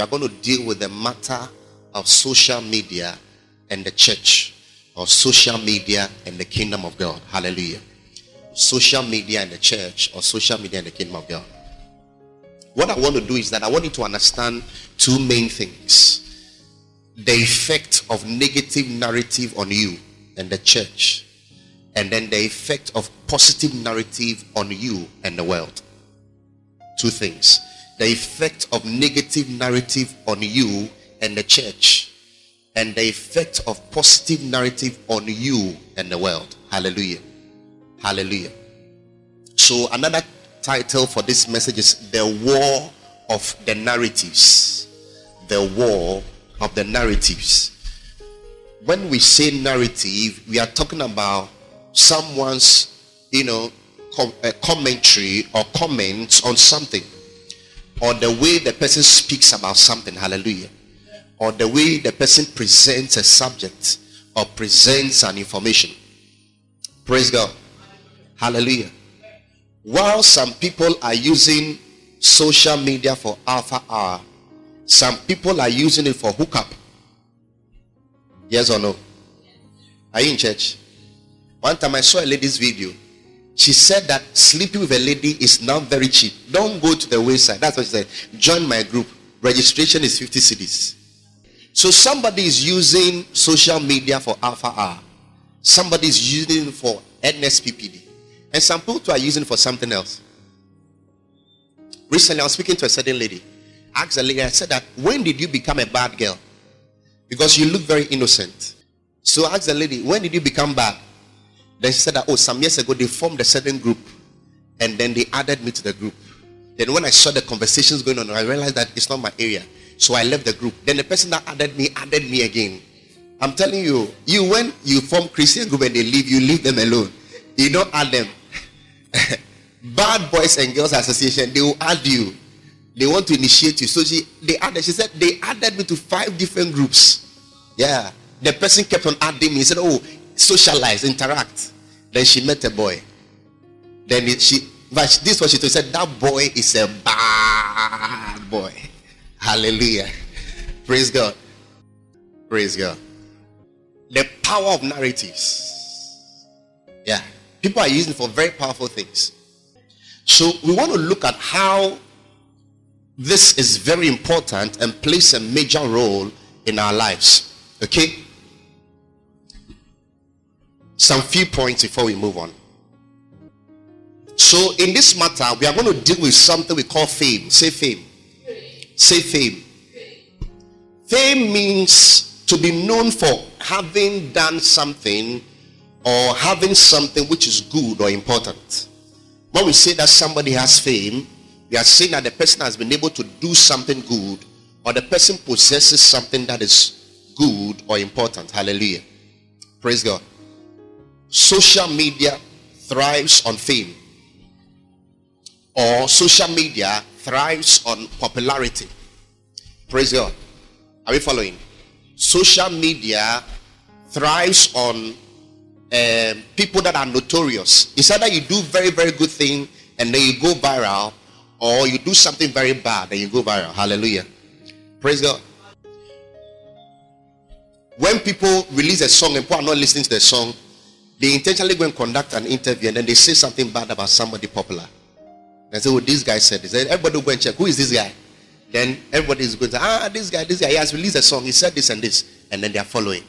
we are going to deal with the matter of social media and the church, or social media and the kingdom of God. Hallelujah. Social media and the church, or social media and the kingdom of God. What I want to do is that I want you to understand two main things the effect of negative narrative on you and the church, and then the effect of positive narrative on you and the world. Two things the effect of negative narrative on you and the church, and the effect of positive narrative on you and the world. Hallelujah. Hallelujah. So, another title for this message is The War of the Narratives. The War of the Narratives. When we say narrative, we are talking about someone's, you know, com- uh, commentary or comments on something, or the way the person speaks about something. Hallelujah. Or the way the person presents a subject or presents an information. Praise God. Hallelujah. While some people are using social media for alpha hour, some people are using it for hookup. Yes or no? Are you in church? One time I saw a lady's video. She said that sleeping with a lady is now very cheap. Don't go to the wayside. That's what she said. Join my group. Registration is 50 cedis. So somebody is using social media for Alpha Hour. Somebody is using it for NSPPD. And some people are using for something else. Recently, I was speaking to a certain lady. I asked the lady, I said that, when did you become a bad girl? Because you look very innocent. So I asked the lady, when did you become bad? Then she said that, oh, some years ago they formed a certain group and then they added me to the group. Then when I saw the conversations going on, I realized that it's not my area. So I left the group. Then the person that added me added me again. I'm telling you, you when you form Christian group and they leave, you leave them alone. You don't add them. Bad Boys and Girls Association, they will add you. They want to initiate you. So she they added, she said they added me to five different groups. Yeah. The person kept on adding me. He said, Oh, socialize, interact. Then she met a boy. Then it, she but this is what she told. She said, That boy is a bad boy. Hallelujah. Praise God. Praise God. The power of narratives. Yeah. People are using for very powerful things. So we want to look at how this is very important and plays a major role in our lives. Okay? Some few points before we move on. So, in this matter, we are going to deal with something we call fame. Say fame. Say fame. Fame means to be known for having done something or having something which is good or important. When we say that somebody has fame, we are saying that the person has been able to do something good or the person possesses something that is good or important. Hallelujah. Praise God. Social media thrives on fame, or social media thrives on popularity. Praise God. Are we following? Social media thrives on um, people that are notorious. It's either you do very, very good thing and then you go viral, or you do something very bad and you go viral. Hallelujah. Praise God. When people release a song and people are not listening to the song, they intentionally go and conduct an interview and then they say something bad about somebody popular. They say, Oh, this guy said this. Everybody will go and check. Who is this guy? Then everybody is going to say, Ah, this guy, this guy, he has released a song. He said this and this. And then they are following.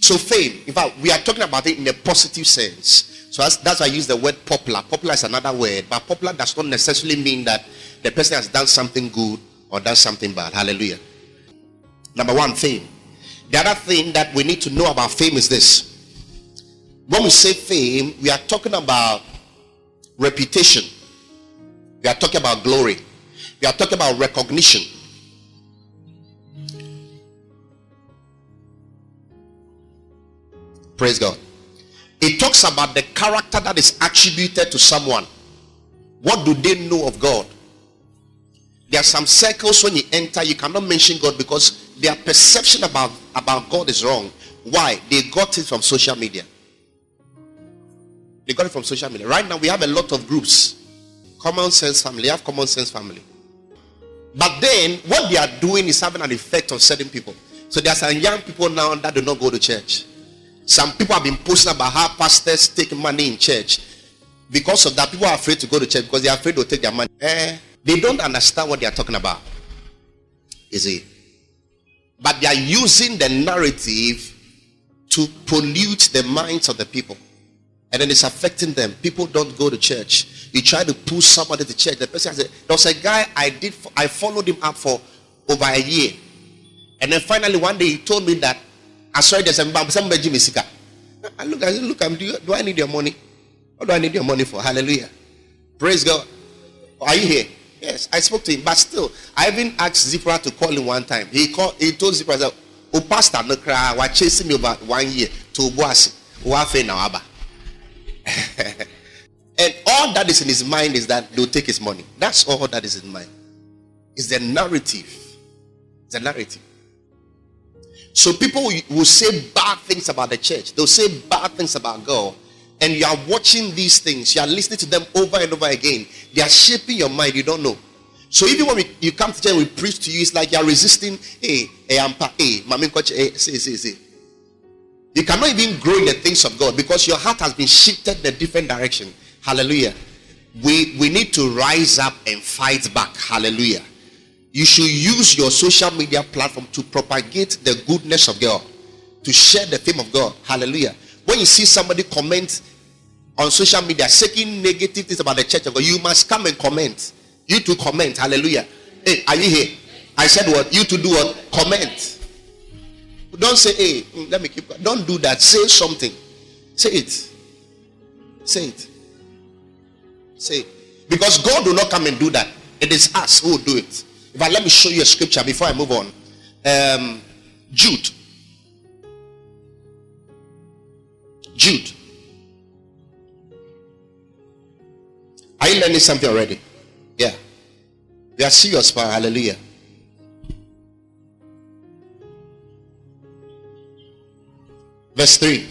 So, fame, in fact, we are talking about it in a positive sense. So, that's, that's why I use the word popular. Popular is another word, but popular does not necessarily mean that the person has done something good or done something bad. Hallelujah. Number one, fame. The other thing that we need to know about fame is this. When we say fame, we are talking about reputation. We are talking about glory. We are talking about recognition. Praise God. It talks about the character that is attributed to someone. What do they know of God? There are some circles when you enter, you cannot mention God because their perception about, about God is wrong. Why? They got it from social media. They got it from social media. Right now, we have a lot of groups. Common sense family. have common sense family. But then what they are doing is having an effect on certain people. So there are some young people now that do not go to church. Some people have been posting about how pastors take money in church. Because of that, people are afraid to go to church because they are afraid to take their money. Eh, they don't understand what they are talking about. Is see? But they are using the narrative to pollute the minds of the people. And then it's affecting them. People don't go to church. You try to push somebody to church. The person said, There was a guy I did I followed him up for over a year. And then finally one day he told me that I saw there's somebody Jimmy Sika. I look, I said, look, I'm, do, you, do I need your money? What do I need your money for? Hallelujah. Praise God. Are you here? Yes, I spoke to him, but still, I even asked Zipporah to call him one time. He called, he told Zipporah that, "Oh, pastor, no cry. We're chasing me about one year to Boasi. Wafe now, Abba." and all that is in his mind is that they'll take his money. That's all that is in mind. It's the narrative. It's the narrative. So people will say bad things about the church. They'll say bad things about God. And you are watching these things. You are listening to them over and over again. They are shaping your mind. You don't know. So even when we, you come to church we preach to you, it's like you are resisting. Hey, hey, I'm hey, mami hey, say, say, say. You cannot even grow in the things of God because your heart has been shifted in a different direction. Hallelujah. We we need to rise up and fight back. Hallelujah you should use your social media platform to propagate the goodness of God, to share the fame of God. Hallelujah. When you see somebody comment on social media saying negative things about the church of God, you must come and comment. You to comment. Hallelujah. Hey, are you here? I said what? You to do what? Comment. Don't say, hey, mm, let me keep. Don't do that. Say something. Say it. Say it. Say it. Because God will not come and do that. It is us who will do it. But let me show you a scripture before I move on. Um, Jude. Jude. Are you learning something already? Yeah. You are serious, man. Hallelujah. Verse 3.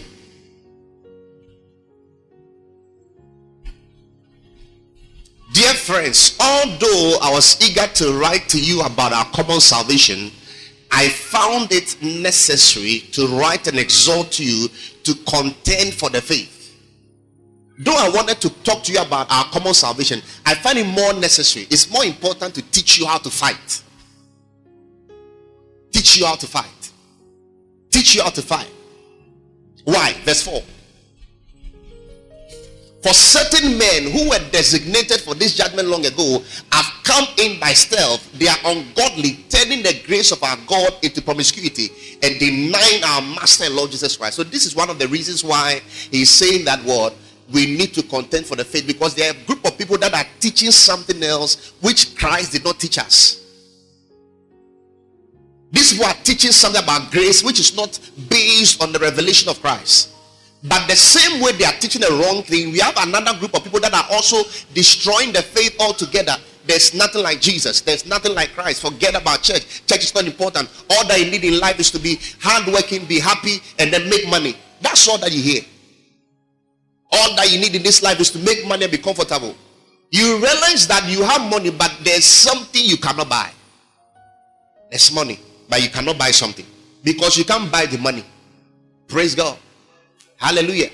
Dear friends, although I was eager to write to you about our common salvation, I found it necessary to write and exhort you to contend for the faith. Though I wanted to talk to you about our common salvation, I find it more necessary. It's more important to teach you how to fight. Teach you how to fight. Teach you how to fight. Why? Verse 4. For certain men who were designated for this judgment long ago have come in by stealth. They are ungodly, turning the grace of our God into promiscuity and denying our Master and Lord Jesus Christ. So, this is one of the reasons why he's saying that word. We need to contend for the faith because there are a group of people that are teaching something else which Christ did not teach us. These people are teaching something about grace which is not based on the revelation of Christ. But the same way they are teaching the wrong thing, we have another group of people that are also destroying the faith altogether. There's nothing like Jesus. There's nothing like Christ. Forget about church. Church is not important. All that you need in life is to be hardworking, be happy, and then make money. That's all that you hear. All that you need in this life is to make money and be comfortable. You realize that you have money, but there's something you cannot buy. There's money, but you cannot buy something because you can't buy the money. Praise God. Hallelujah.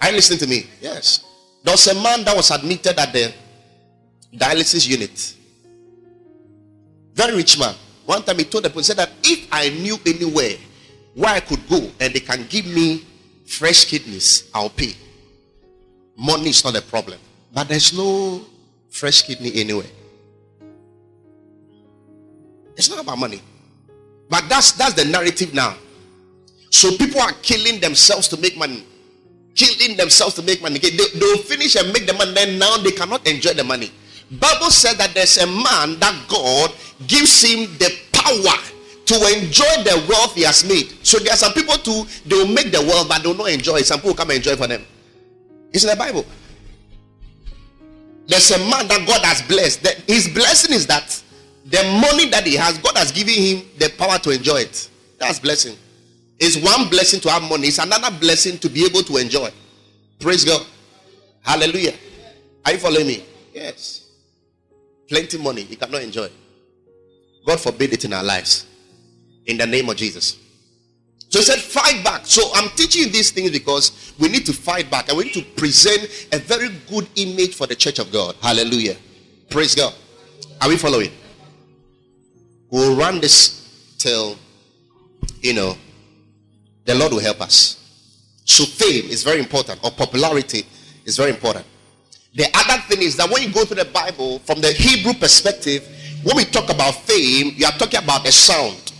Are you listening to me? Yes. There was a man that was admitted at the dialysis unit. Very rich man. One time he told the person that if I knew anywhere where I could go and they can give me fresh kidneys, I'll pay. Money is not a problem. But there's no fresh kidney anywhere. It's not about money. But that's that's the narrative now. So people are killing themselves to make money. Killing themselves to make money. They, they'll finish and make the money, then now they cannot enjoy the money. Bible said that there's a man that God gives him the power to enjoy the wealth he has made. So there are some people too, they will make the wealth, but they will not enjoy it. Some people come and enjoy for them. It's in the Bible. There's a man that God has blessed. That his blessing is that the money that he has, God has given him the power to enjoy it. That's blessing. It's one blessing to have money, it's another blessing to be able to enjoy. Praise God. Hallelujah. Are you following me? Yes. Plenty money, you cannot enjoy. God forbid it in our lives. In the name of Jesus. So he said, fight back. So I'm teaching these things because we need to fight back and we need to present a very good image for the church of God. Hallelujah. Praise God. Are we following? We'll run this till, you know, the Lord will help us. So fame is very important, or popularity is very important. The other thing is that when you go to the Bible from the Hebrew perspective, when we talk about fame, you are talking about a sound.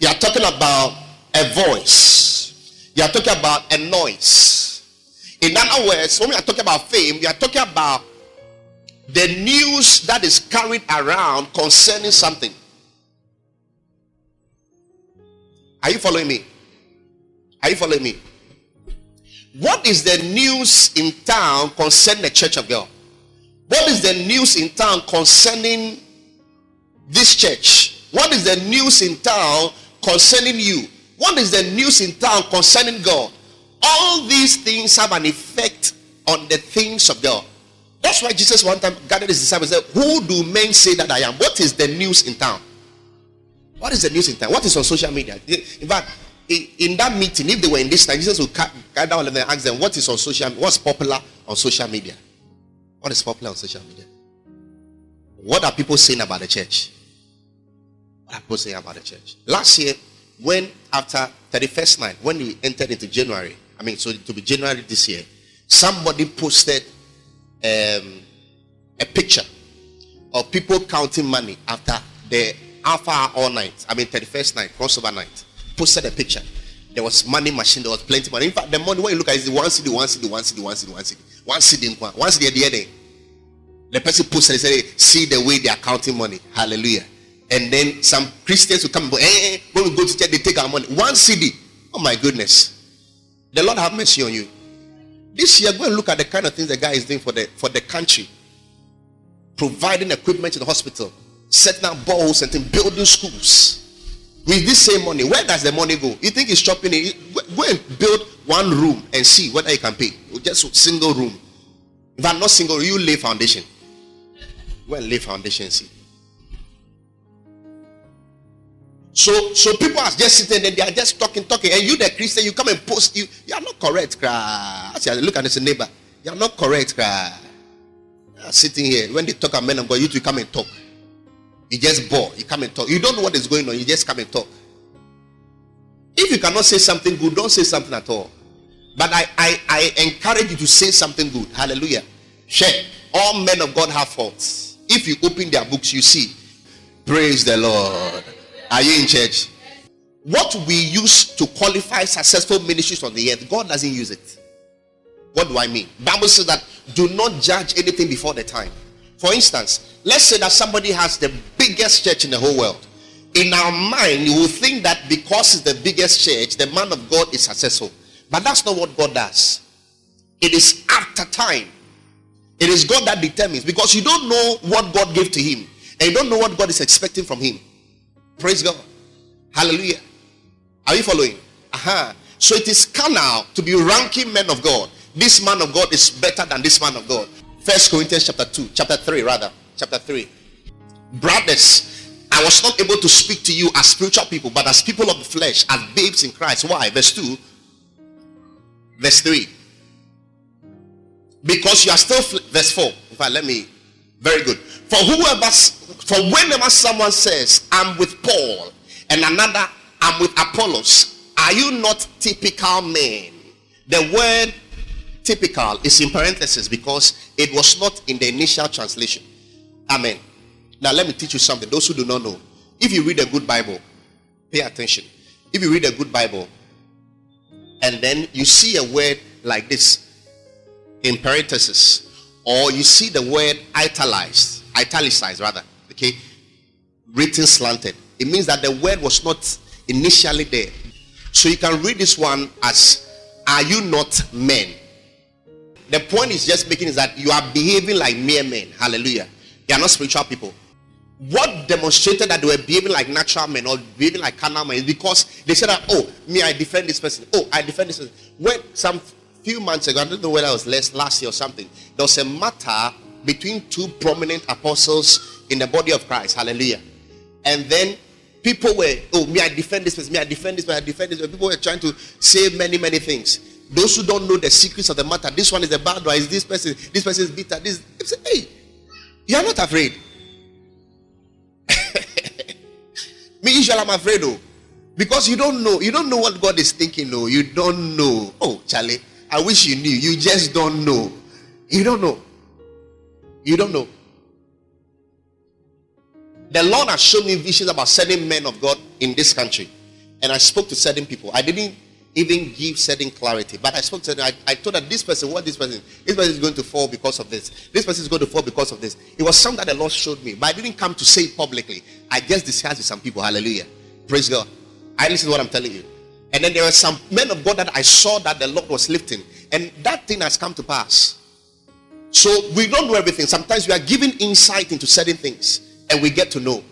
You are talking about a voice. You are talking about a noise. In other words, when we are talking about fame, we are talking about the news that is carried around concerning something. Are you following me? Are you following me? What is the news in town concerning the church of God? What is the news in town concerning this church? What is the news in town concerning you? What is the news in town concerning God? All these things have an effect on the things of God. That's why Jesus one time gathered his disciples and said, Who do men say that I am? What is the news in town? What is the news in town? What is on social media? In fact, in that meeting, if they were in this time, Jesus would gather all of them and ask them, What is on social what's popular on social media? What is popular on social media? What are people saying about the church? What are people saying about the church? Last year, when after 31st night, when we entered into January, I mean, so to be January this year, somebody posted um, a picture of people counting money after the Alpha all night. I mean, 31st night, crossover night posted a picture. There was money machine, there was plenty money. In fact, the money when you look at is the one cedi, one cedi, one cedi, one cedi, one cedi, one cedi, one cedi at the end. The person posted and said, See the way they are counting money. Hallelujah. And then some Christians will come, eh, eh, when we go to church, they take our money. One cedi. Oh my goodness. The Lord have mercy on you. This year, go and look at the kind of things the guy is doing for the for the country. Providing equipment to the hospital, setting up balls and building schools with this same money, where does the money go? You think he's chopping it? Go and build one room and see whether you can pay. Just single room. If I'm not single, you lay foundation. Go and lay foundation see. So, so people are just sitting there, they are just talking, talking, and you, the Christian, you come and post. You, you are not correct, cry. Look at this neighbor. You are not correct, cry. Sitting here, when they talk about men of God, you to come and talk. You just bore. You come and talk. You don't know what is going on. You just come and talk. If you cannot say something good, don't say something at all. But I, I, I encourage you to say something good. Hallelujah. Share. All men of God have faults. If you open their books, you see. Praise the Lord. Are you in church? What we use to qualify successful ministries on the earth, God doesn't use it. What do I mean? Bible says that do not judge anything before the time. For instance, let's say that somebody has the biggest church in the whole world. In our mind, you will think that because it's the biggest church, the man of God is successful. But that's not what God does. It is after time. It is God that determines because you don't know what God gave to him and you don't know what God is expecting from him. Praise God. Hallelujah. Are you following? Aha. So it is carnal to be ranking men of God. This man of God is better than this man of God. First Corinthians chapter 2, chapter 3, rather. Chapter 3. Brothers, I was not able to speak to you as spiritual people, but as people of the flesh, as babes in Christ. Why? Verse 2. Verse 3. Because you are still fl- verse 4. In fact, let me very good. For whoever for whenever someone says, I'm with Paul, and another, I'm with Apollos, are you not typical men? The word typical is in parenthesis because it was not in the initial translation. Amen. Now, let me teach you something. Those who do not know, if you read a good Bible, pay attention. If you read a good Bible and then you see a word like this in parenthesis, or you see the word italicized, italicized rather, okay, written slanted, it means that the word was not initially there. So you can read this one as, Are you not men? The point is just making is that you are behaving like mere men. Hallelujah. They are not spiritual people. What demonstrated that they were behaving like natural men or behaving like carnal men is because they said that, oh, me, I defend this person. Oh, I defend this person. When some few months ago, I don't know whether it was last, last year or something, there was a matter between two prominent apostles in the body of Christ. Hallelujah. And then people were, oh, me, I defend this person, me, I defend this, me, I defend this. People were trying to say many, many things. Those who don't know the secrets of the matter, this one is a bad one, is this person, this person is bitter. This, say, hey, you are not afraid. me, usually, I'm afraid, though. Because you don't know, you don't know what God is thinking, no. You don't know. Oh, Charlie, I wish you knew. You just don't know. You don't know. You don't know. The Lord has shown me visions about certain men of God in this country. And I spoke to certain people. I didn't even give certain clarity. But I spoke to them. I, I told that this person, what this person, this person is going to fall because of this. This person is going to fall because of this. It was something that the Lord showed me. But I didn't come to say it publicly. I just discussed with some people. Hallelujah. Praise God. I listen to what I'm telling you. And then there were some men of God that I saw that the Lord was lifting. And that thing has come to pass. So we don't know everything. Sometimes we are given insight into certain things and we get to know.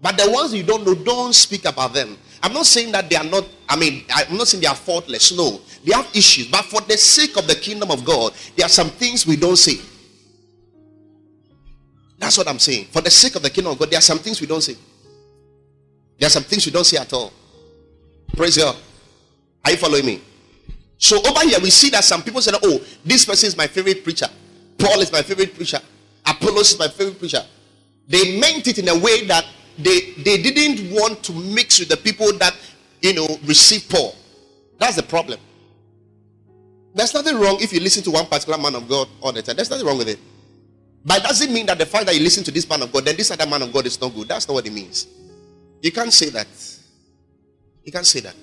But the ones you don't know, don't speak about them. I'm not saying that they are not, I mean, I'm not saying they are faultless. No, they have issues. But for the sake of the kingdom of God, there are some things we don't say. That's what I'm saying. For the sake of the kingdom of God, there are some things we don't say. There are some things we don't say at all. Praise God. Are you following me? So over here, we see that some people say, Oh, this person is my favorite preacher. Paul is my favorite preacher. Apollos is my favorite preacher. They meant it in a way that they, they didn't want to mix with the people that, you know, receive Paul. That's the problem. There's nothing wrong if you listen to one particular man of God all the time. There's nothing wrong with it. But it doesn't mean that the fact that you listen to this man of God, then this other man of God is not good. That's not what it means. You can't say that. You can't say that.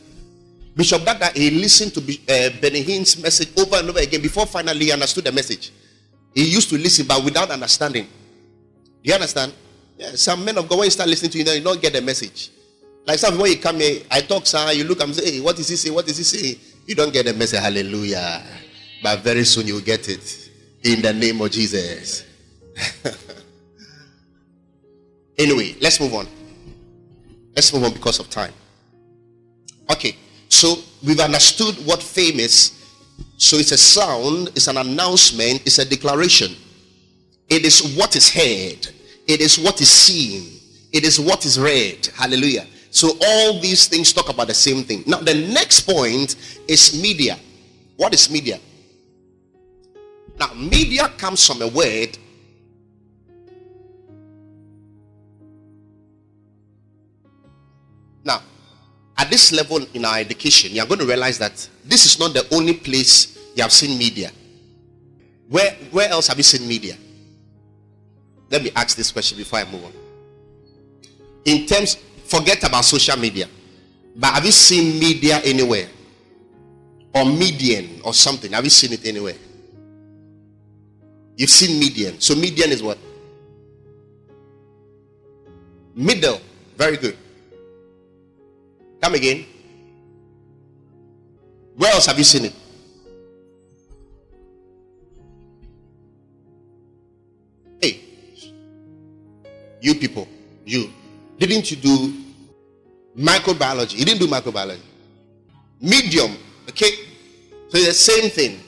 Bishop Dada, he listened to uh, Benny Hinn's message over and over again before finally he understood the message. He used to listen, but without understanding. Do you understand? Yeah, some men of God, when you start listening to you, you don't get the message. Like some when you come here, I talk, sir, you look, I'm saying, hey, what is he saying? What is he saying? You don't get the message. Hallelujah. But very soon you'll get it. In the name of Jesus. anyway, let's move on. Let's move on because of time. Okay, so we've understood what fame is. So it's a sound, it's an announcement, it's a declaration. It is what is heard, it is what is seen, it is what is read. Hallelujah. So all these things talk about the same thing. Now, the next point is media. What is media? Now, media comes from a word Now, at this level in our education, you are going to realize that this is not the only place you have seen media. Where, where else have you seen media? Let me ask this question before I move on. In terms, forget about social media, but have you seen media anywhere? Or median or something? Have you seen it anywhere? You've seen median. So median is what? Middle. Very good. Come again. Where else have you seen it? You people, you didn't you do microbiology? You didn't do microbiology. Medium, okay? So the same thing.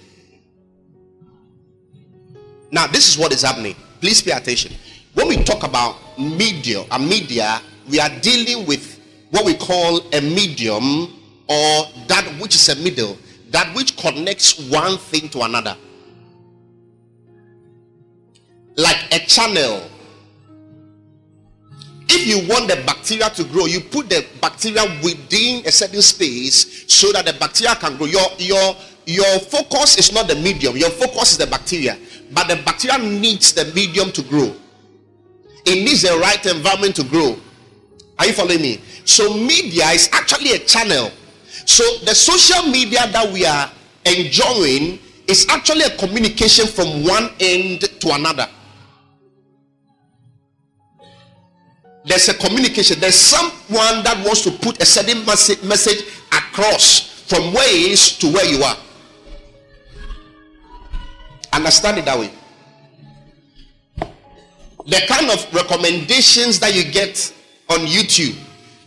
Now, this is what is happening. Please pay attention. When we talk about media, a media, we are dealing with what we call a medium or that which is a middle, that which connects one thing to another. Like a channel. If you want the bacteria to grow, you put the bacteria within a certain space so that the bacteria can grow. Your your your focus is not the medium, your focus is the bacteria. But the bacteria needs the medium to grow. It needs the right environment to grow. Are you following me? So, media is actually a channel. So, the social media that we are enjoying is actually a communication from one end to another. There's a communication. There's someone that wants to put a certain message across from where he is to where you are. Understand it that way. The kind of recommendations that you get on YouTube,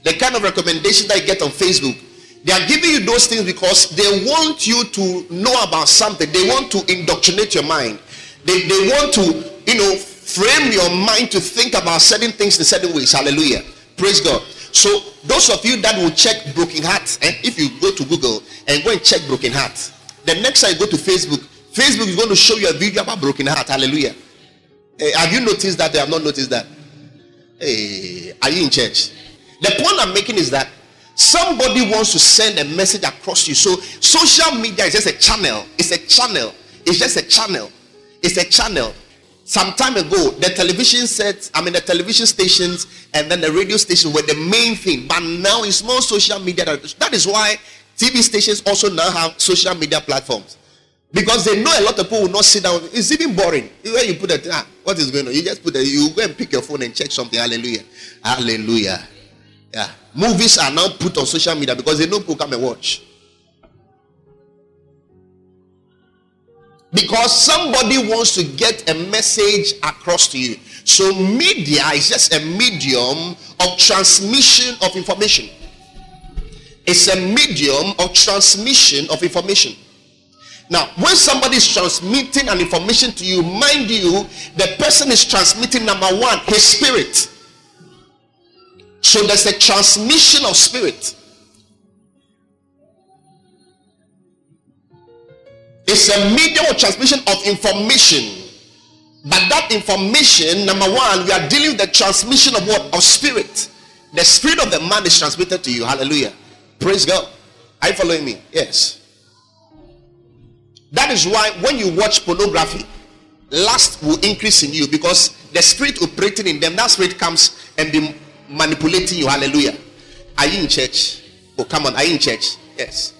the kind of recommendations that you get on Facebook, they are giving you those things because they want you to know about something. They want to indoctrinate your mind. They, they want to, you know, frame your mind to think about certain things in certain ways. Hallelujah. Praise God. So those of you that will check broken hearts, and eh, if you go to Google and go and check broken heart, the next time you go to Facebook, Facebook is going to show you a video about broken heart. Hallelujah. Hey, have you noticed that? They have not noticed that. Hey, are you in church? The point I'm making is that somebody wants to send a message across you. So social media is just a channel. It's a channel. It's just a channel. It's a channel. Some time ago, the television sets, I mean the television stations and then the radio stations were the main thing. But now it's more social media. That is why TV stations also now have social media platforms. Because they know a lot of people will not sit down. It's even boring. Where you put it, ah, what is going on? You just put it, you go and pick your phone and check something. Hallelujah. Hallelujah. Yeah. Movies are now put on social media because they know people come and watch. Because somebody wants to get a message across to you. So, media is just a medium of transmission of information. It's a medium of transmission of information. Now, when somebody is transmitting an information to you, mind you, the person is transmitting number one, his spirit. So there's a transmission of spirit. It's a medium of transmission of information. But that information, number one, we are dealing with the transmission of what? Of spirit. The spirit of the man is transmitted to you. Hallelujah. Praise God. Are you following me? Yes. That is why when you watch pornography, lust will increase in you because the spirit operating in them, that spirit comes and be manipulating you. Hallelujah. Are you in church? Oh, come on. Are you in church? Yes.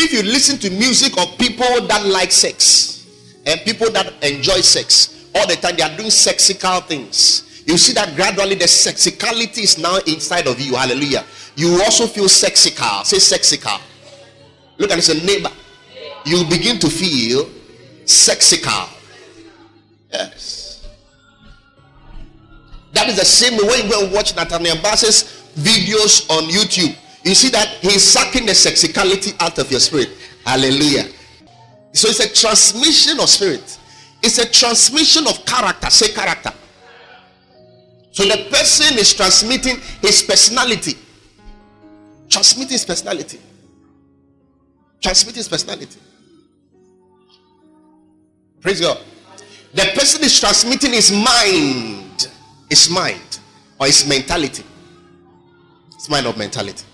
If you listen to music of people that like sex and people that enjoy sex all the time, they are doing sexical things. You see that gradually the sexicality is now inside of you. Hallelujah. You also feel sexical. Say sexical. Look at a neighbor you begin to feel sexical. Yes. That is the same way when you watch Nathaniel Bassey's videos on YouTube. You see that he's sucking the sexicality out of your spirit. Hallelujah. So it's a transmission of spirit. It's a transmission of character. Say character. So the person is transmitting his personality. Transmitting his personality. Transmitting his personality. Praise God. The person is transmitting his mind, his mind, or his mentality. His mind or mentality.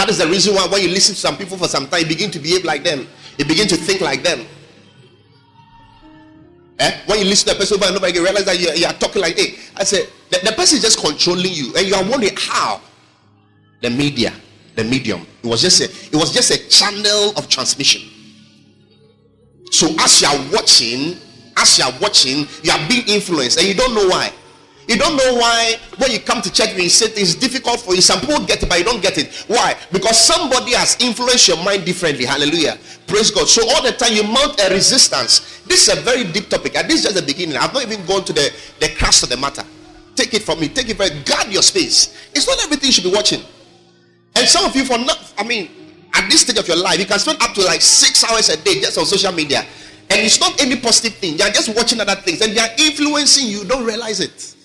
That is the reason why when you listen to some people for some time, you begin to behave like them. You begin to think like them. Eh? When you listen to a person over and over again, realize that you, you are talking like, hey, I said, the, the person is just controlling you, and you are wondering how. The media the medium. It was just a, it was just a channel of transmission. So as you are watching, as you are watching, you are being influenced, and you don't know why. You don't know why when you come to church, you say it's difficult for you. Some people get it, but you don't get it. Why? Because somebody has influenced your mind differently. Hallelujah. Praise God. So all the time you mount a resistance. This is a very deep topic, and this is just the beginning. I've not even gone to the, the crux of the matter. Take it from me. Take it very guard your space. It's not everything you should be watching. And some of you, for not, I mean, at this stage of your life, you can spend up to like six hours a day just on social media. And it's not any positive thing. You're just watching other things and they are influencing you. Don't realize it.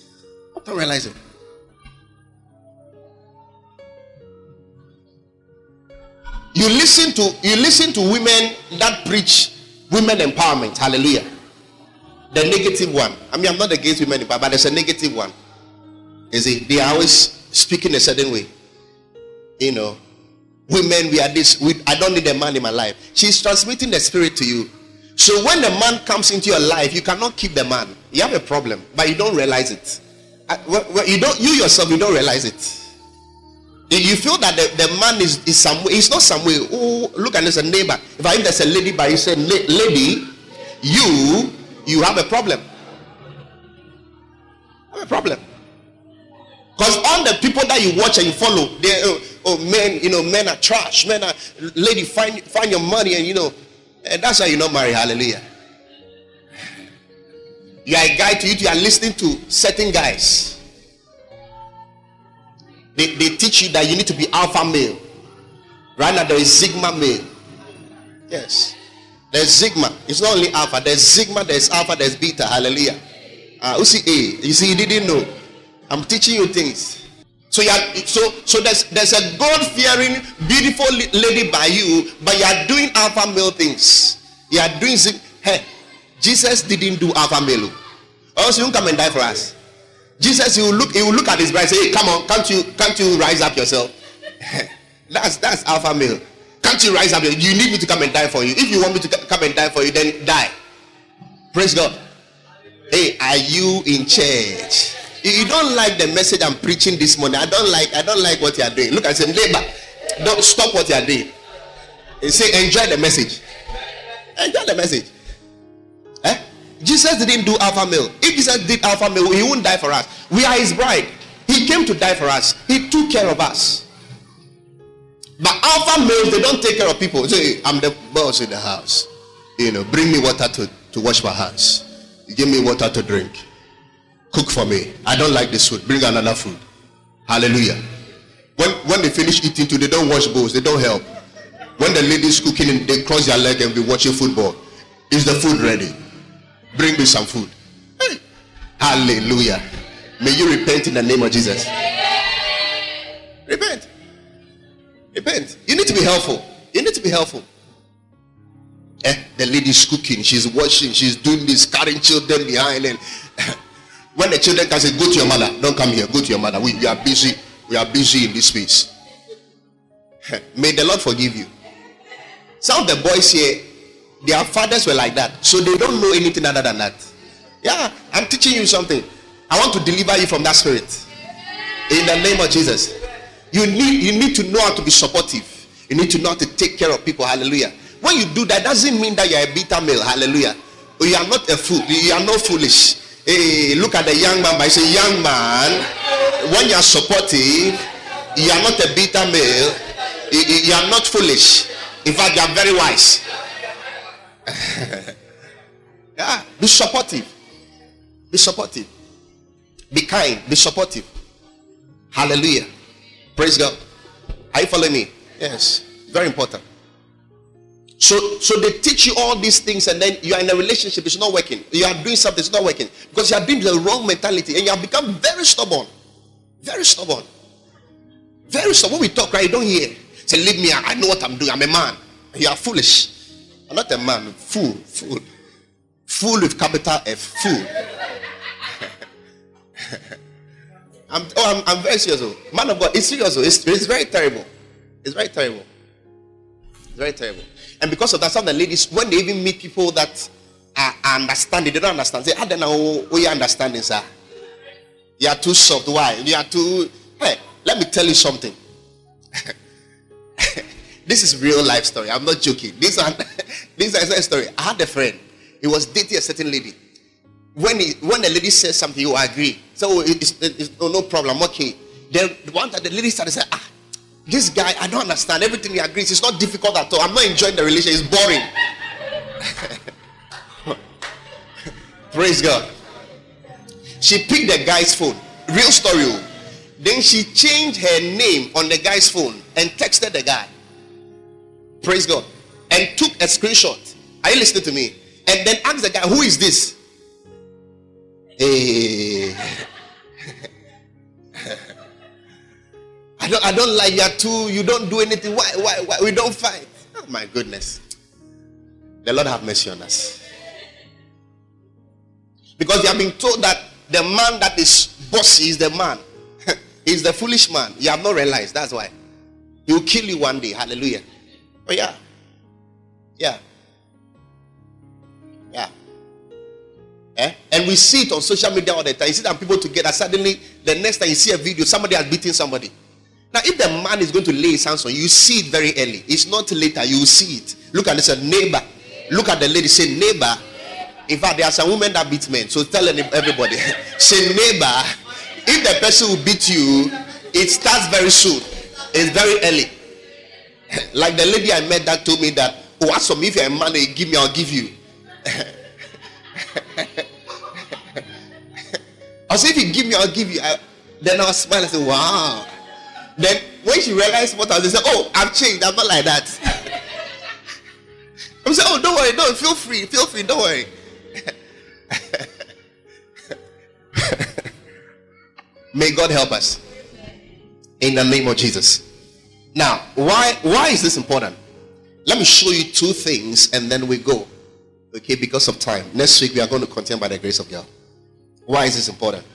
Don't realize it. You listen to you listen to women that preach women empowerment. Hallelujah. The negative one. I mean, I'm not against women empowerment, but there's a negative one. Is it? They are always speaking a certain way you know, women, we are this. We, I don't need a man in my life. She's transmitting the spirit to you. So when the man comes into your life, you cannot keep the man. You have a problem, but you don't realize it. You don't. You yourself, you don't realize it. You feel that the, the man is, is some. It's not some way. Oh, look at this, a neighbor. If I hear there's a lady, by you say, lady, you you have a problem. Have a problem. Because all the people that you watch and you follow, they uh, oh men, you know, men are trash. Men are lady, find find your money and you know, and that's why you not marry. Hallelujah. You are a guy to you, you are listening to certain guys. They, they teach you that you need to be alpha male. Right now there is sigma male. Yes. There's sigma. It's not only alpha. There's sigma. There's alpha. There's beta. Hallelujah. Uh, you see A. You see, you didn't know. I'm teaching you things. So you are, so so there's there's a God fearing beautiful lady by you, but you are doing alpha male things. You are doing hey, Jesus didn't do alpha male. Oh. Also, you come and die for us. Jesus, he will look, he will look at his bride and say, hey, come on, can't you can't you rise up yourself? that's that's alpha male. Can't you rise up? You need me to come and die for you. If you want me to come and die for you, then die. Praise God. Hey, are you in church? you don't like the message I'm preaching this morning, I don't like I don't like what you are doing. Look, I said, neighbor, don't stop what you are doing. And say, enjoy the message. Enjoy the message. Jesus didn't do alpha male. If Jesus did alpha male, he wouldn't die for us. We are his bride. He came to die for us. He took care of us. But alpha males, they don't take care of people. Say, I'm the boss in the house. You know, bring me water to, to wash my hands. Give me water to drink. Cook for me. I don't like this food. Bring another food. Hallelujah. When when they finish eating too, they don't wash bowls. They don't help. When the ladies cooking they cross their leg and be watching football, is the food ready? Bring me some food. Hallelujah. May you repent in the name of Jesus. Repent. Repent. You need to be helpful. You need to be helpful. Eh, the lady's cooking, she's washing, she's doing this, carrying children behind, and When the children can say, Go to your mother, don't come here, go to your mother. We, we are busy. We are busy in this space. May the Lord forgive you. Some of the boys here, their fathers were like that, so they don't know anything other than that. Yeah, I'm teaching you something. I want to deliver you from that spirit. In the name of Jesus. You need you need to know how to be supportive. You need to know how to take care of people. Hallelujah. When you do that, doesn't mean that you're a beta male. Hallelujah. You are not a fool. You are not foolish. Hey, look at the young man. But say, young man, when you are supportive, you are not a beta male. You are not foolish. In fact, you are very wise. yeah, be supportive. Be supportive. Be kind. Be supportive. Hallelujah. Praise God. Are you following me? Yes. Very important. So, so they teach you all these things, and then you are in a relationship, it's not working. You are doing something, it's not working. Because you are doing the wrong mentality, and you have become very stubborn. Very stubborn. Very stubborn. When we talk, right, you don't hear. Say, leave me, I know what I'm doing. I'm a man. You are foolish. I'm not a man, fool, fool. Fool with capital F, fool. I'm, oh, I'm, I'm very serious. Oh. Man of God, it's serious. Oh. It's, it's very terrible. It's very terrible. It's very terrible. And because of that, some of the ladies, when they even meet people that are, understanding, they don't understand. They say, I don't know what you understanding, sir. You are too soft. Why? You are too. Hey, let me tell you something. this is real life story. I'm not joking. This one, this is a story. I had a friend. He was dating a certain lady. When he, when the lady says something, you agree. So it's, it's, no problem. Okay. Then one time the lady started saying, ah, this guy, I don't understand. Everything he agrees. It's not difficult at all. I'm not enjoying the relationship. It's boring. Praise God. She picked the guy's phone. Real story. Oh. Then she changed her name on the guy's phone and texted the guy. Praise God. And took a screenshot. Are you listening to me? And then asked the guy, Who is this? Hey. Eh. I don't, I don't like you too. You don't do anything. Why, why, why? We don't fight. Oh, my goodness. The Lord have mercy on us. Because you have been told that the man that is bossy is the man. He's the foolish man. You have not realized. That's why. He will kill you one day. Hallelujah. Oh, yeah. Yeah. Yeah. Eh? And we see it on social media all the time. You see that people together. Suddenly, the next time you see a video, somebody has beaten somebody. Now, if the man is going to lay his hands on you, you see it very early. It's not later, you see it. Look at this, neighbor. Look at the lady, say, neighbor. In fact, there are some women that beat men. So tell everybody, say, neighbor, if the person will beat you, it starts very soon. It's very early. like the lady I met that told me that, oh, ask for me if you're a man, you give me, I'll give you. I said, if you give me, I'll give you. I, then I'll smile and say, wow. Then when she realized what I was, she said, "Oh, I've changed. I'm not like that. I'm saying, oh, don't worry, don't feel free, feel free, don't worry. May God help us. In the name of Jesus. Now, why why is this important? Let me show you two things and then we go. Okay, because of time. Next week we are going to continue by the grace of God. Why is this important?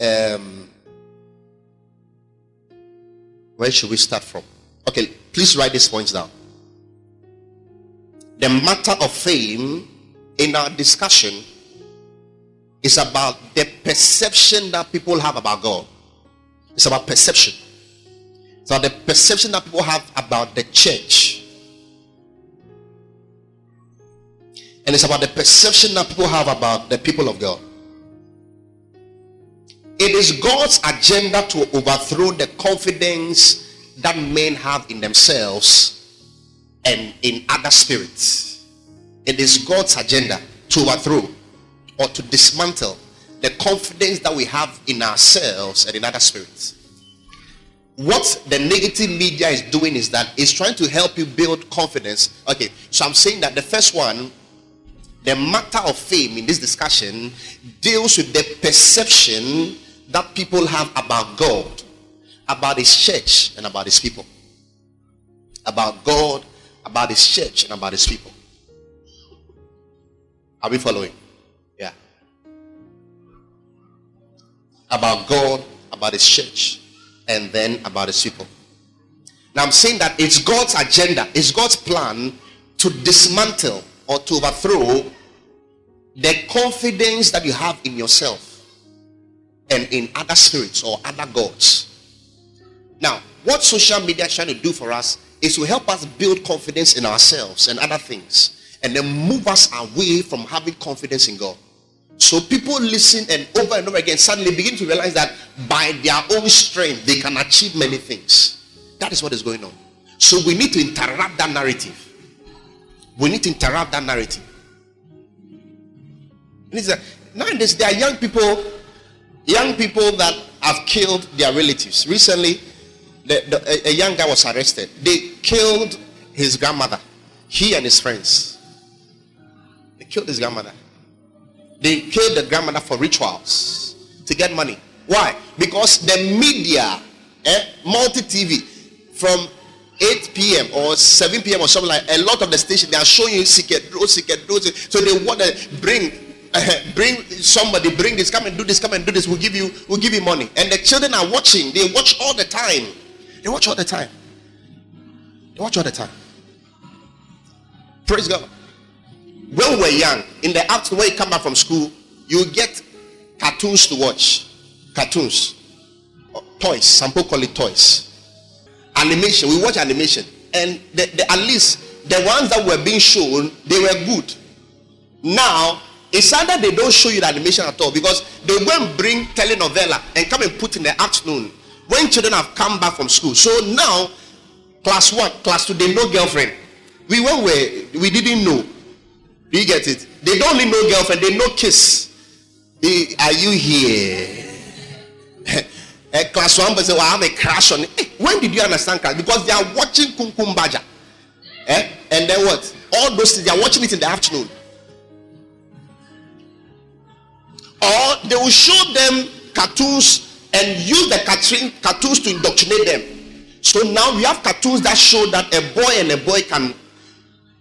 Um, where should we start from? Okay, please write these points down. The matter of fame in our discussion is about the perception that people have about God. It's about perception. About the perception that people have about the church. And it's about the perception that people have about the people of God. It is God's agenda to overthrow the confidence that men have in themselves and in other spirits. It is God's agenda to overthrow or to dismantle the confidence that we have in ourselves and in other spirits. What the negative media is doing is that it's trying to help you build confidence. Okay, so I'm saying that the first one, the matter of fame in this discussion deals with the perception that people have about God, about His church, and about His people. About God, about His church, and about His people. Are we following? Yeah. About God, about His church, and then about His people. Now I'm saying that it's God's agenda, it's God's plan to dismantle or to overthrow the confidence that you have in yourself and in other spirits or other gods. Now, what social media is trying to do for us is to help us build confidence in ourselves and other things and then move us away from having confidence in God. So people listen and over and over again suddenly begin to realize that by their own strength they can achieve many things. That is what is going on. So we need to interrupt that narrative. We need to interrupt that narrative. Nowadays, there are young people young people that have killed their relatives. Recently, the, the, a, a young guy was arrested. They killed his grandmother, he and his friends. They killed his grandmother. They killed the grandmother for rituals to get money. Why? Because the media, eh, multi TV, from 8 p.m. or 7 p.m. or something like a lot of the stations they are showing you secret roads, secret roads. So they want to bring bring somebody, bring this, come and do this, come and do this. We'll give you, we'll give you money. And the children are watching. They watch all the time. They watch all the time. They watch all the time. Praise God. When we were young, in the afternoon when you come back from school, you get cartoons to watch. Cartoons. Oh, toys. Some people call it toys. Animation. We watch animation. And the, the, at least the ones that were being shown, they were good. Now it's either they don't show you the animation at all because they and bring telenovela and come and put in the afternoon when children have come back from school. So now, class one, class two, they know girlfriend. We went where we didn't know. Do you get it? They don't only know girlfriend, they no kiss. They, are you here? a class one person will have a crash on it. Hey, when did you understand crash? Because they are watching Kum Baja. Eh? And then what? All those things, they are watching it in the afternoon. or they will show them cartoons and use the cartoons to indoctrinate them. So now we have cartoons that show that a boy and a boy can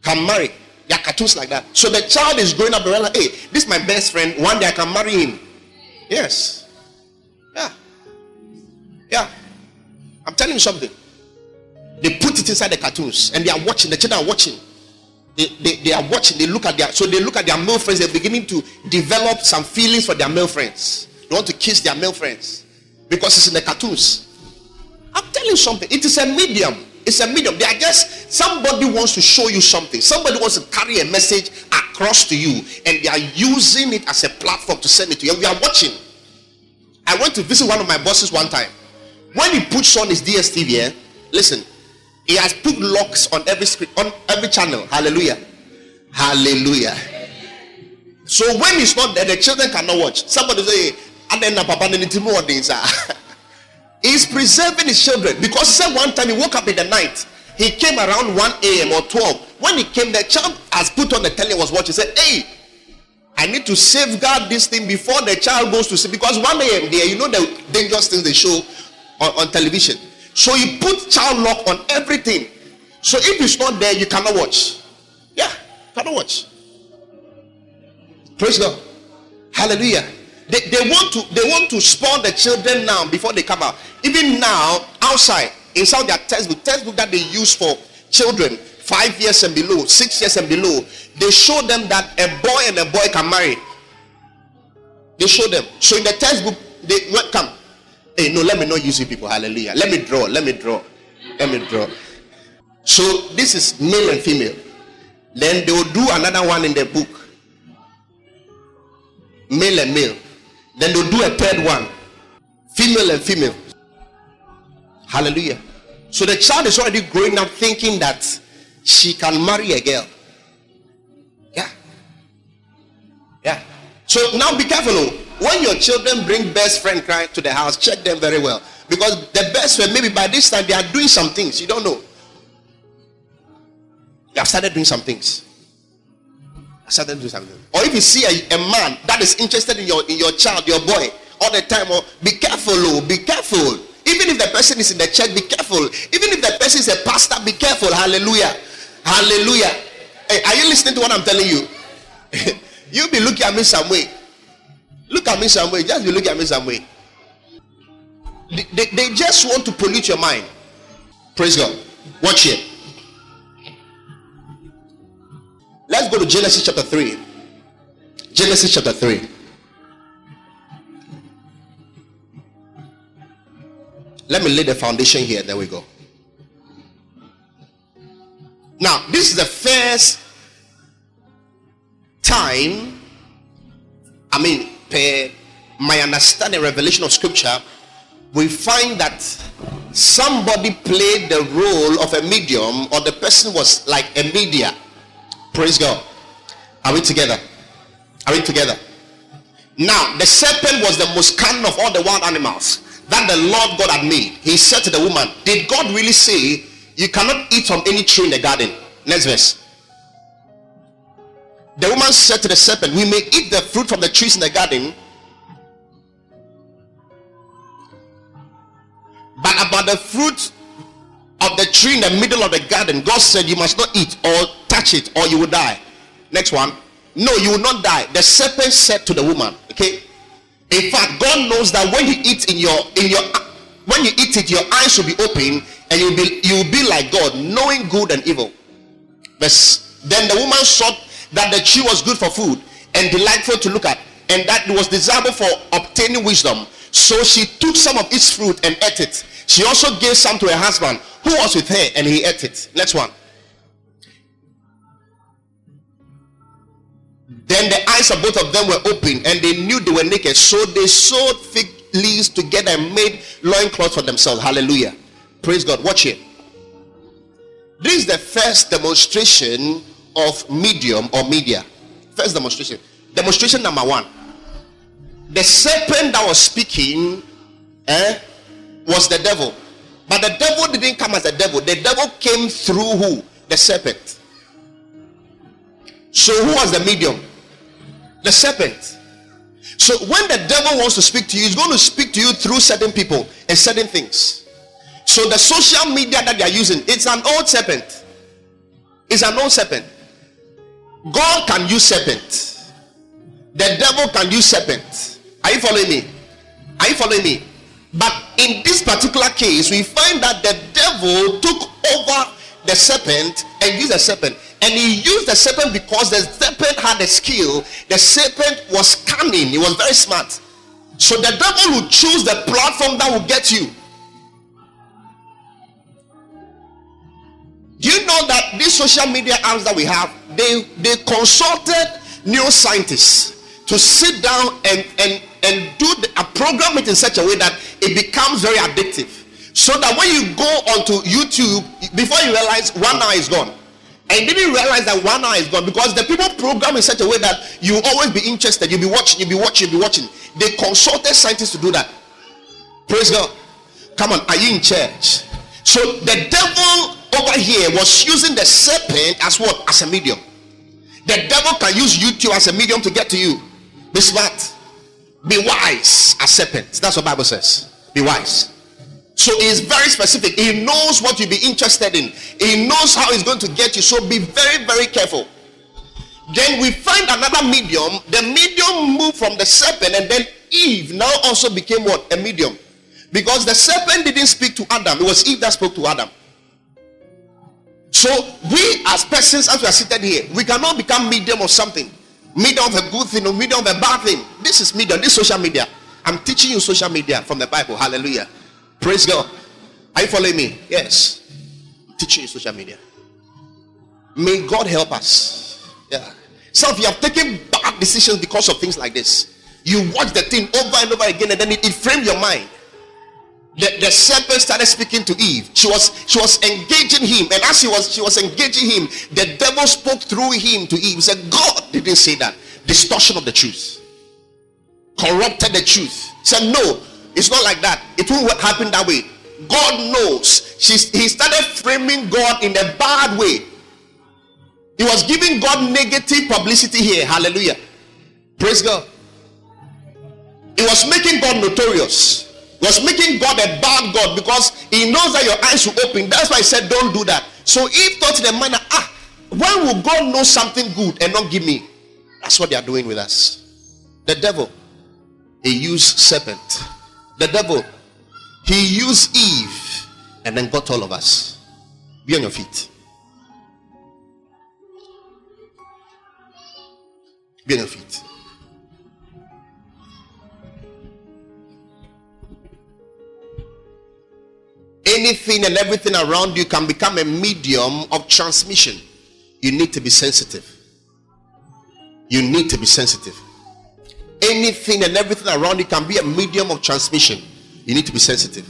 can marry. There are cartoons like that. So the child is growing up and like, hey, this is my best friend. One day I can marry him. Yes. Yeah. Yeah. I'm telling you something. They put it inside the cartoons and they are watching. The children are watching. They, they, they, are watching, they look at their so they look at their male friends, they're beginning to develop some feelings for their male friends. They want to kiss their male friends because it's in the cartoons. I'm telling you something, it is a medium. It's a medium. They are just somebody wants to show you something, somebody wants to carry a message across to you, and they are using it as a platform to send it to you. We are watching. I went to visit one of my bosses one time. When he puts on his DSTV, eh, listen, he has put locks on every screen, on every channel. Hallelujah. Hallelujah. So when it's not there, the children cannot watch. Somebody say, and then Papa He's preserving his children because he said one time he woke up in the night he came around 1 a.m. or 12. When he came, the child has put on the telly was watching. Said, "Hey, I need to safeguard this thing before the child goes to sleep because 1 a.m. there, you know the dangerous things they show on, on television. So you put child lock on everything. So if it's not there, you cannot watch. Yeah, cannot watch. Praise God. Hallelujah. They, they want to they want to spoil the children now before they come out. Even now, outside, inside their textbook, textbook that they use for children, five years and below, six years and below, they show them that a boy and a boy can marry. They show them. So in the textbook, they what come. Hey, no, let me not use you people. Hallelujah. Let me draw. Let me draw. Let me draw. So this is male and female. Then they will do another one in the book. Male and male. Then they'll do a third one. Female and female. Hallelujah. So the child is already growing up thinking that she can marry a girl. Yeah. Yeah. So now be careful. Oh. When your children bring best friend cry to the house, check them very well. Because the best friend, maybe by this time they are doing some things. You don't know. They have started doing some things. Started doing something. Or if you see a, a man that is interested in your in your child, your boy, all the time, or be careful, oh, be careful. Even if the person is in the church, be careful. Even if the person is a pastor, be careful. Hallelujah. Hallelujah. Hey, are you listening to what I'm telling you? you be looking at me some way. Look at me some way. Just be looking at me some way. They, they, they just want to pollute your mind. Praise God. Watch it. Let's go to Genesis chapter 3. Genesis chapter 3. Let me lay the foundation here. There we go. Now, this is the first time, I mean, per my understanding, revelation of scripture, we find that somebody played the role of a medium, or the person was like a media. Praise God. Are we together? Are we together? Now, the serpent was the most cunning of all the wild animals that the Lord God had made, he said to the woman, Did God really say you cannot eat from any tree in the garden? Next verse. The woman said to the serpent, We may eat the fruit from the trees in the garden, but about the fruit of the tree in the middle of the garden, God said, You must not eat or touch it, or you will die. Next one. No, you will not die. The serpent said to the woman, Okay, in fact, God knows that when you eat in your in your when you eat it, your eyes will be open and you'll be you'll be like God, knowing good and evil. Verse, then the woman saw that the tree was good for food and delightful to look at, and that it was desirable for obtaining wisdom. So she took some of its fruit and ate it. She also gave some to her husband who was with her, and he ate it. Next one. Then the eyes of both of them were open and they knew they were naked. So they sewed fig leaves together and made loincloths for themselves. Hallelujah. Praise God. Watch it. This is the first demonstration of medium or media. First demonstration. Demonstration number one. The serpent that was speaking eh, was the devil. But the devil didn't come as a devil. The devil came through who? The serpent. So who was the medium? The serpent. So when the devil wants to speak to you, he's going to speak to you through certain people and certain things. So the social media that they are using, it's an old serpent. It's an old serpent. God can use serpent. The devil can use serpent. Are you following me? Are you following me? But in this particular case, we find that the devil took over the serpent and used the serpent. And he used the serpent because the serpent had a skill. The serpent was cunning, he was very smart. So the devil will choose the platform that will get you. Do you know that these social media apps that we have, they they consulted neuroscientists to sit down and and and do the, a program it in such a way that it becomes very addictive. So that when you go onto YouTube, before you realize one hour is gone and didn't realize that one hour is gone because the people program in such a way that you always be interested, you'll be watching, you'll be watching, you'll be watching. They consulted scientists to do that. Praise God. Come on, are you in church? So the devil over here was using the serpent as what? As a medium. The devil can use YouTube as a medium to get to you. Be smart. Be wise as serpents. That's what Bible says. Be wise. So he's very specific. He knows what you'll be interested in. He knows how he's going to get you. So be very, very careful. Then we find another medium. The medium moved from the serpent, and then Eve now also became what? A medium. Because the serpent didn't speak to Adam, it was Eve that spoke to Adam. So we as persons, as we are seated here, we cannot become medium of something. Medium of a good thing or medium of a bad thing. This is medium, this social media. I'm teaching you social media from the Bible. Hallelujah. Praise God. Are you following me? Yes. Teaching you social media. May God help us. Yeah. Some of you have taken bad decisions because of things like this. You watch the thing over and over again, and then it, it framed your mind. The, the serpent started speaking to Eve. She was she was engaging him, and as she was she was engaging him, the devil spoke through him to Eve. He said, God didn't say that. Distortion of the truth. Corrupted the truth. He said, No, it's not like that. It won't happen that way. God knows. She's, he started framing God in a bad way. He was giving God negative publicity here. Hallelujah. Praise God. He was making God notorious. Was making God a bad God because he knows that your eyes will open. That's why he said, Don't do that. So Eve thought in the mind, ah, when will God know something good and not give me? That's what they are doing with us. The devil, he used serpent. The devil, he used Eve and then got all of us. Be on your feet. Be on your feet. anything and everything around you can become a medium of transmission. You need to be sensitive. You need to be sensitive. Anything and everything around you can be a medium of transmission. You need to be sensitive.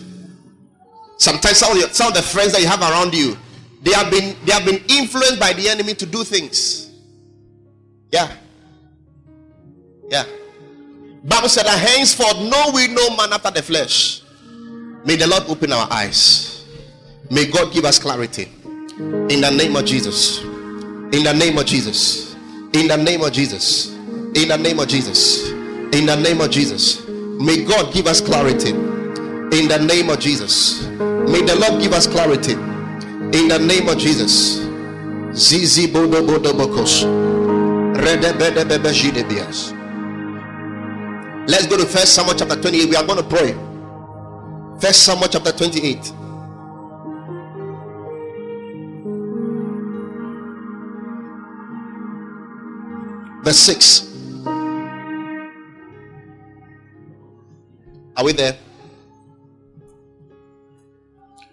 Sometimes some of, your, some of the friends that you have around you, they have been they have been influenced by the enemy to do things. Yeah. Yeah. Bible said that henceforth know we no man after the flesh. May the Lord open our eyes. May God give us clarity. In the name of Jesus. In the name of Jesus. In the name of Jesus. In the name of Jesus. In the name of Jesus. May God give us clarity. In the name of Jesus. May the Lord give us clarity. In the name of Jesus. Zizi bodo bodo bokos. Let's go to First Samuel chapter 28. We are going to pray. First Samuel chapter 28. Verse 6. Are we there?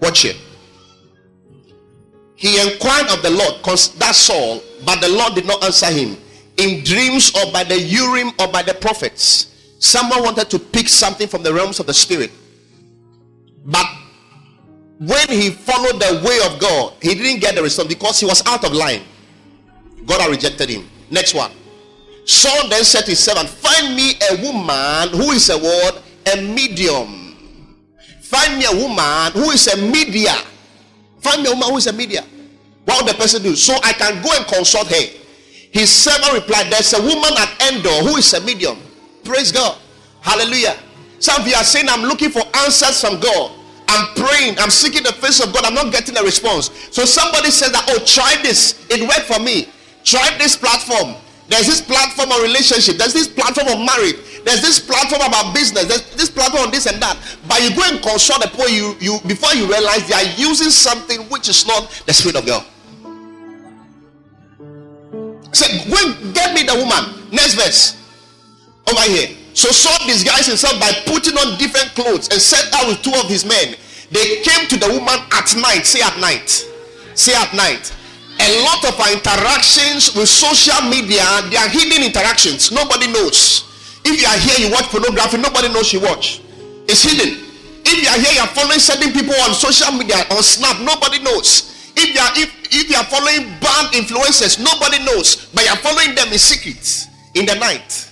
Watch here. He inquired of the Lord, cause that Saul, but the Lord did not answer him in dreams or by the Urim or by the prophets. Someone wanted to pick something from the realms of the spirit but when he followed the way of God, he didn't get the result because he was out of line. God had rejected him. Next one. Saul then said to his servant, Find me a woman who is a word, a medium. Find me a woman who is a media. Find me a woman who is a media. What would the person do? So I can go and consult her. His servant replied, There's a woman at Endor who is a medium. Praise God. Hallelujah. Some of you are saying, I'm looking for answers from God. I'm praying, I'm seeking the face of God, I'm not getting a response. So somebody says that, oh, try this, it worked for me. Try this platform. There's this platform of relationship, there's this platform of marriage, there's this platform about business, there's this platform on this and that. But you go and consult the poor you, you before you realize they are using something which is not the spirit of God. Say, go get me the woman. Next verse. Over here. So Saul disguised himself by putting on different clothes and set out with two of his men. They came to the woman at night. Say at night. Say at night. A lot of our interactions with social media, they are hidden interactions. Nobody knows. If you are here, you watch pornography, nobody knows you watch. It's hidden. If you are here, you are following certain people on social media, on Snap, nobody knows. If you are if, if you are following bad influencers, nobody knows, but you are following them in secret in the night.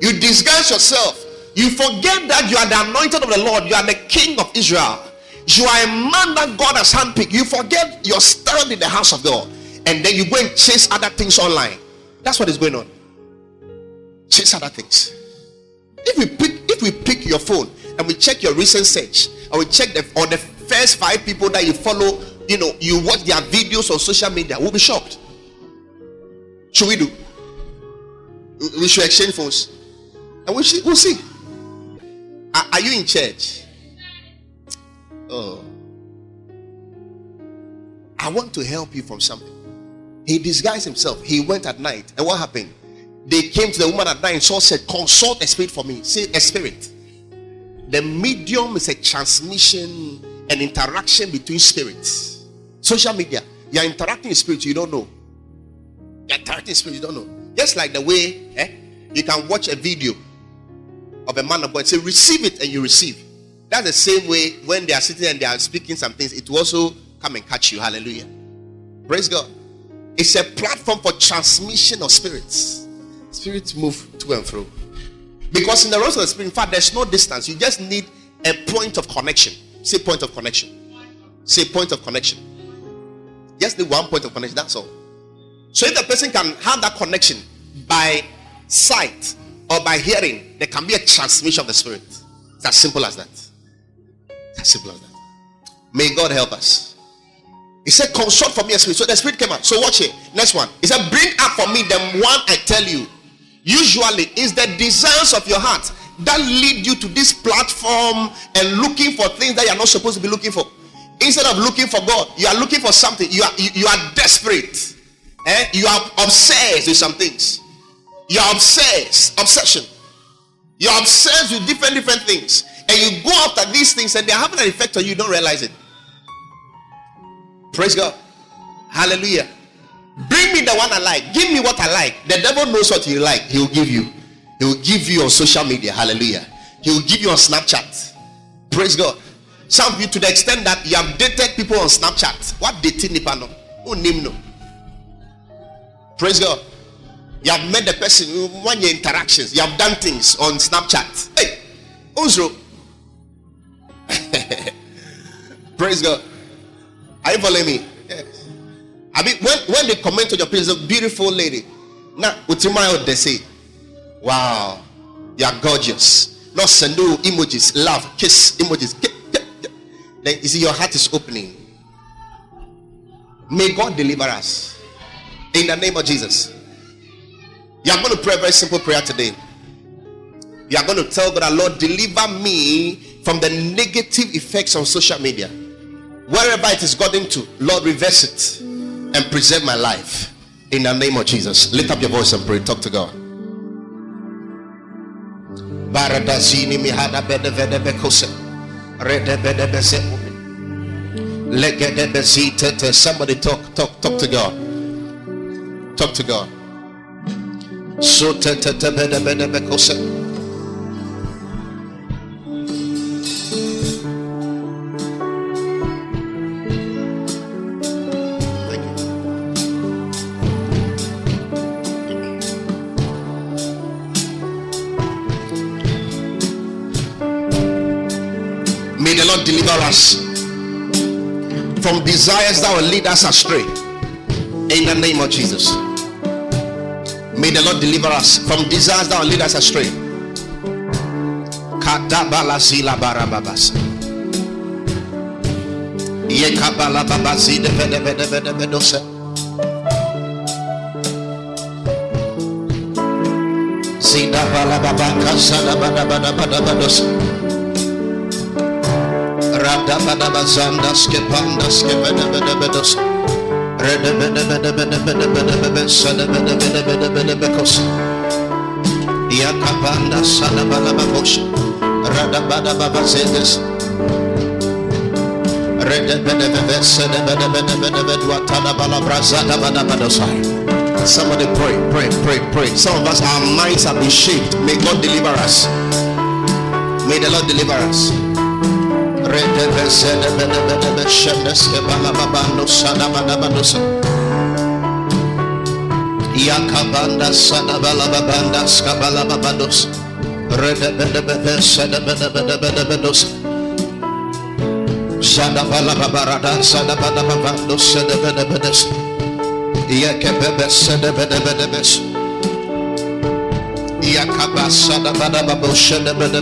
You disguise yourself. You forget that you are the anointed of the Lord. You are the king of Israel. You are a man that God has handpicked. You forget your stand in the house of God, and then you go and chase other things online. That's what is going on. Chase other things. If we pick, if we pick your phone and we check your recent search, and we check the or the first five people that you follow, you know, you watch their videos on social media, we'll be shocked. Should we do? We should exchange phones, and we should, we'll see. Are, are you in church? Oh, I want to help you from something. He disguised himself. He went at night, and what happened? They came to the woman at night and saw said, Consult a spirit for me. Say a spirit. The medium is a transmission and interaction between spirits. Social media, you're interacting with spirits you don't know. You're interacting with spirits you don't know. Just like the way eh, you can watch a video of a man of God say, Receive it, and you receive. That's the same way when they are sitting and they are speaking some things, it will also come and catch you. Hallelujah. Praise God. It's a platform for transmission of spirits. Spirits move to and fro. Because in the realm of the spirit, in fact, there's no distance. You just need a point of connection. Say point of connection. Say point of connection. Just the one point of connection. That's all. So if the person can have that connection by sight or by hearing, there can be a transmission of the spirit. It's as simple as that. It's as simple as that. May God help us. He said, Consult for me a spirit. So the spirit came out. So watch it. Next one. He said, Bring up for me the one I tell you usually is the desires of your heart that lead you to this platform and looking for things that you're not supposed to be looking for. Instead of looking for god you are looking for something. You are you, you are desperate. Eh? you are obsessed with some things. You are obsessed obsession. You are obsessed with different different things. And you go after these things and they're having an effect on you, you don't realize it. Praise god. Hallelujah Bring me the one I like. Give me what I like. The devil knows what you like. He will give you. He will give you on social media. Hallelujah. He will give you on Snapchat. Praise God. Some of you to the extent that you have dated people on Snapchat. What dating nipano? Who name no? Praise God. You have met the person one your interactions. You have done things on Snapchat. Hey, Uzro. Praise God. Are you following me? I mean, when, when they comment on your page, a beautiful lady. Now, my they say, Wow, you are gorgeous. Not send you emojis, love, kiss emojis. Then you see, your heart is opening. May God deliver us in the name of Jesus. You are going to pray a very simple prayer today. You are going to tell God, Lord, deliver me from the negative effects on social media. Wherever it is gotten to, Lord, reverse it and preserve my life in the name of Jesus. Lift up your voice and pray. Talk to God. Baradazini mihada bede bekose. Rede bede. Legede bezite. Somebody talk, talk, talk to God. Talk to God. So te te te bede bede bekose. Desires that will lead us astray. In the name of Jesus. May the Lord deliver us from desires that will lead us astray. Kadabala zila barababas. Yekabala babazi de vede vede vede vedose. Zida bala babaka sada bada bada bada badosa. Radabadabazandas kepandas kebedebedebedos. Redebedebedebedebedebedebedebes sadebedebedebedebedebekos. Yakapanda sadabalabakos. Radabadababazedes. Redebedebedebes sadebedebedebedebedwatadabalabrazadabadabadosai. Somebody pray, pray, pray, pray. Some of us, our minds have been shaped. May God deliver us. May the Lord deliver us. Rede. Yakabanda babados. Babarada,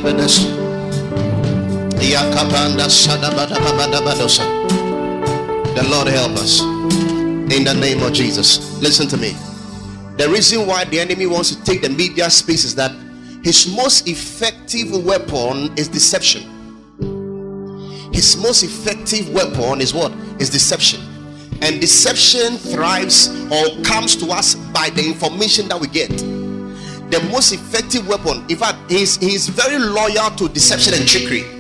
badas. The Lord help us. In the name of Jesus. Listen to me. The reason why the enemy wants to take the media space is that his most effective weapon is deception. His most effective weapon is what? Is deception. And deception thrives or comes to us by the information that we get. The most effective weapon, in fact, he's, he's very loyal to deception and trickery.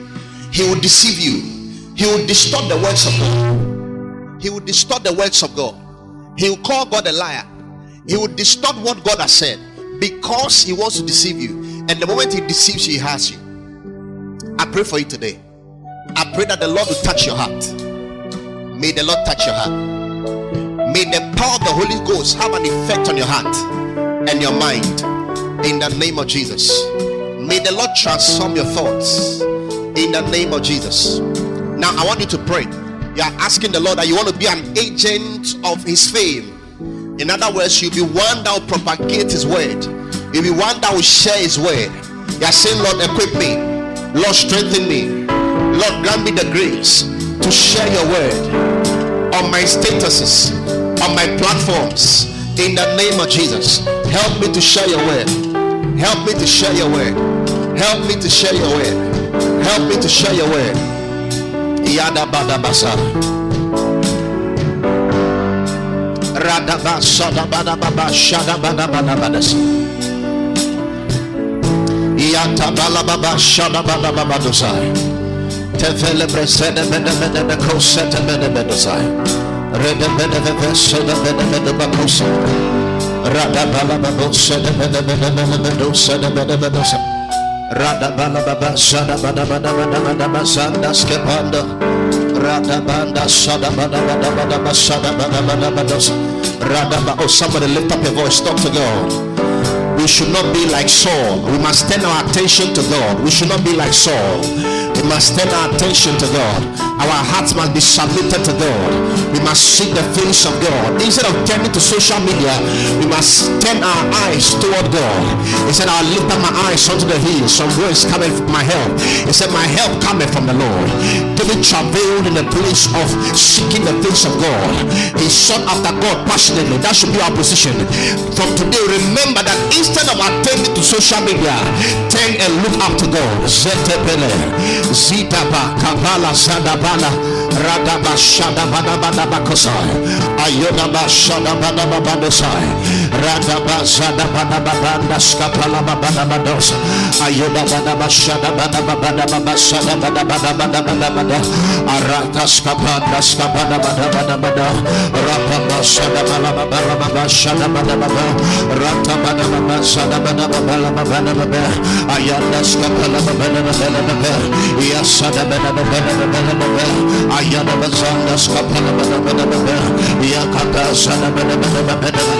He will deceive you, he will distort the words of God. He will distort the words of God. He will call God a liar. He will distort what God has said because he wants to deceive you. And the moment he deceives you, he has you. I pray for you today. I pray that the Lord will touch your heart. May the Lord touch your heart. May the power of the Holy Ghost have an effect on your heart and your mind in the name of Jesus. May the Lord transform your thoughts in the name of Jesus. Now, I want you to pray. You are asking the Lord that you want to be an agent of His fame. In other words, you'll be one that will propagate His word, you'll be one that will share His word. You are saying, Lord, equip me, Lord, strengthen me, Lord, grant me the grace to share your word on my statuses, on my platforms. In the name of Jesus, help me to share your word. Help me to share your word. Help me to share your word. Help me to share your word. Yada bada basa. Rada basa da bada baba shada bada bada badas. Yata bala baba shada bada baba dosai. Tefele presede bede bede be kosete bede bede sai. Rede bede bede sede bede bede bakosa. Rada bala baba sede bede bede bede bede sede bede bede sai. Rada bala baba sada bada bada bada bada basanda skepanda. Rada banda sada bada bada bada basada bada bada bada. Rada ba. Oh, somebody lift up your voice. Talk to God. We should not be like Saul. We must turn our attention to God. We should not be like Saul. We must turn our attention to God. Our hearts must be submitted to God. We must seek the face of God. Instead of turning to social media, we must turn our eyes toward God. He said, I'll lift up my eyes unto the hills. Where is coming from my help? He said, My help cometh from the Lord. David travailed in the place of seeking the face of God. He sought after God passionately. That should be our position. From today, remember that instead of attending to social media, turn and look up to God. Zitaba, Kabala, Sadabala, Radaba, Shadabana, Badabakosai, Ayodaba, Shadabana, Babadosai, Radaba, Zadabana, Babanda, Skapala, Babadabados, Ayodabana, Shadabana, Babadababa, Sadabana, Badabada, Arata, Skapanda, Skapana, Badabada, Rapapa, Sadabana, Bababa, Shadabana, Ratabana, Babala, Babana, Ayanda, Skapala, Babana, Babana, Yasada, Babana, Ayada, Bazanda, Skapala, Babana, Yakata, Sadabana, Babana,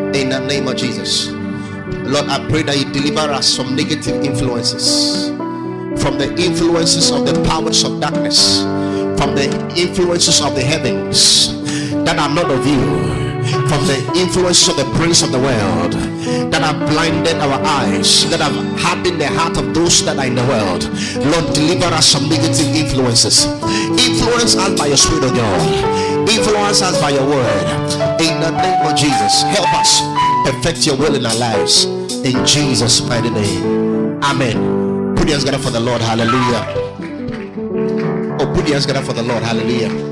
In the name of Jesus. Lord, I pray that you deliver us from negative influences, from the influences of the powers of darkness, from the influences of the heavens that are not of you, from the influence of the prince of the world that have blinded our eyes, that have hardened the heart of those that are in the world. Lord, deliver us from negative influences. Influence us by your spirit of God. Influence us by your word. In the name of Jesus, help us perfect your will in our lives. In Jesus' mighty name. Amen. Put your hands together for the Lord. Hallelujah. Oh, put your hands together for the Lord. Hallelujah.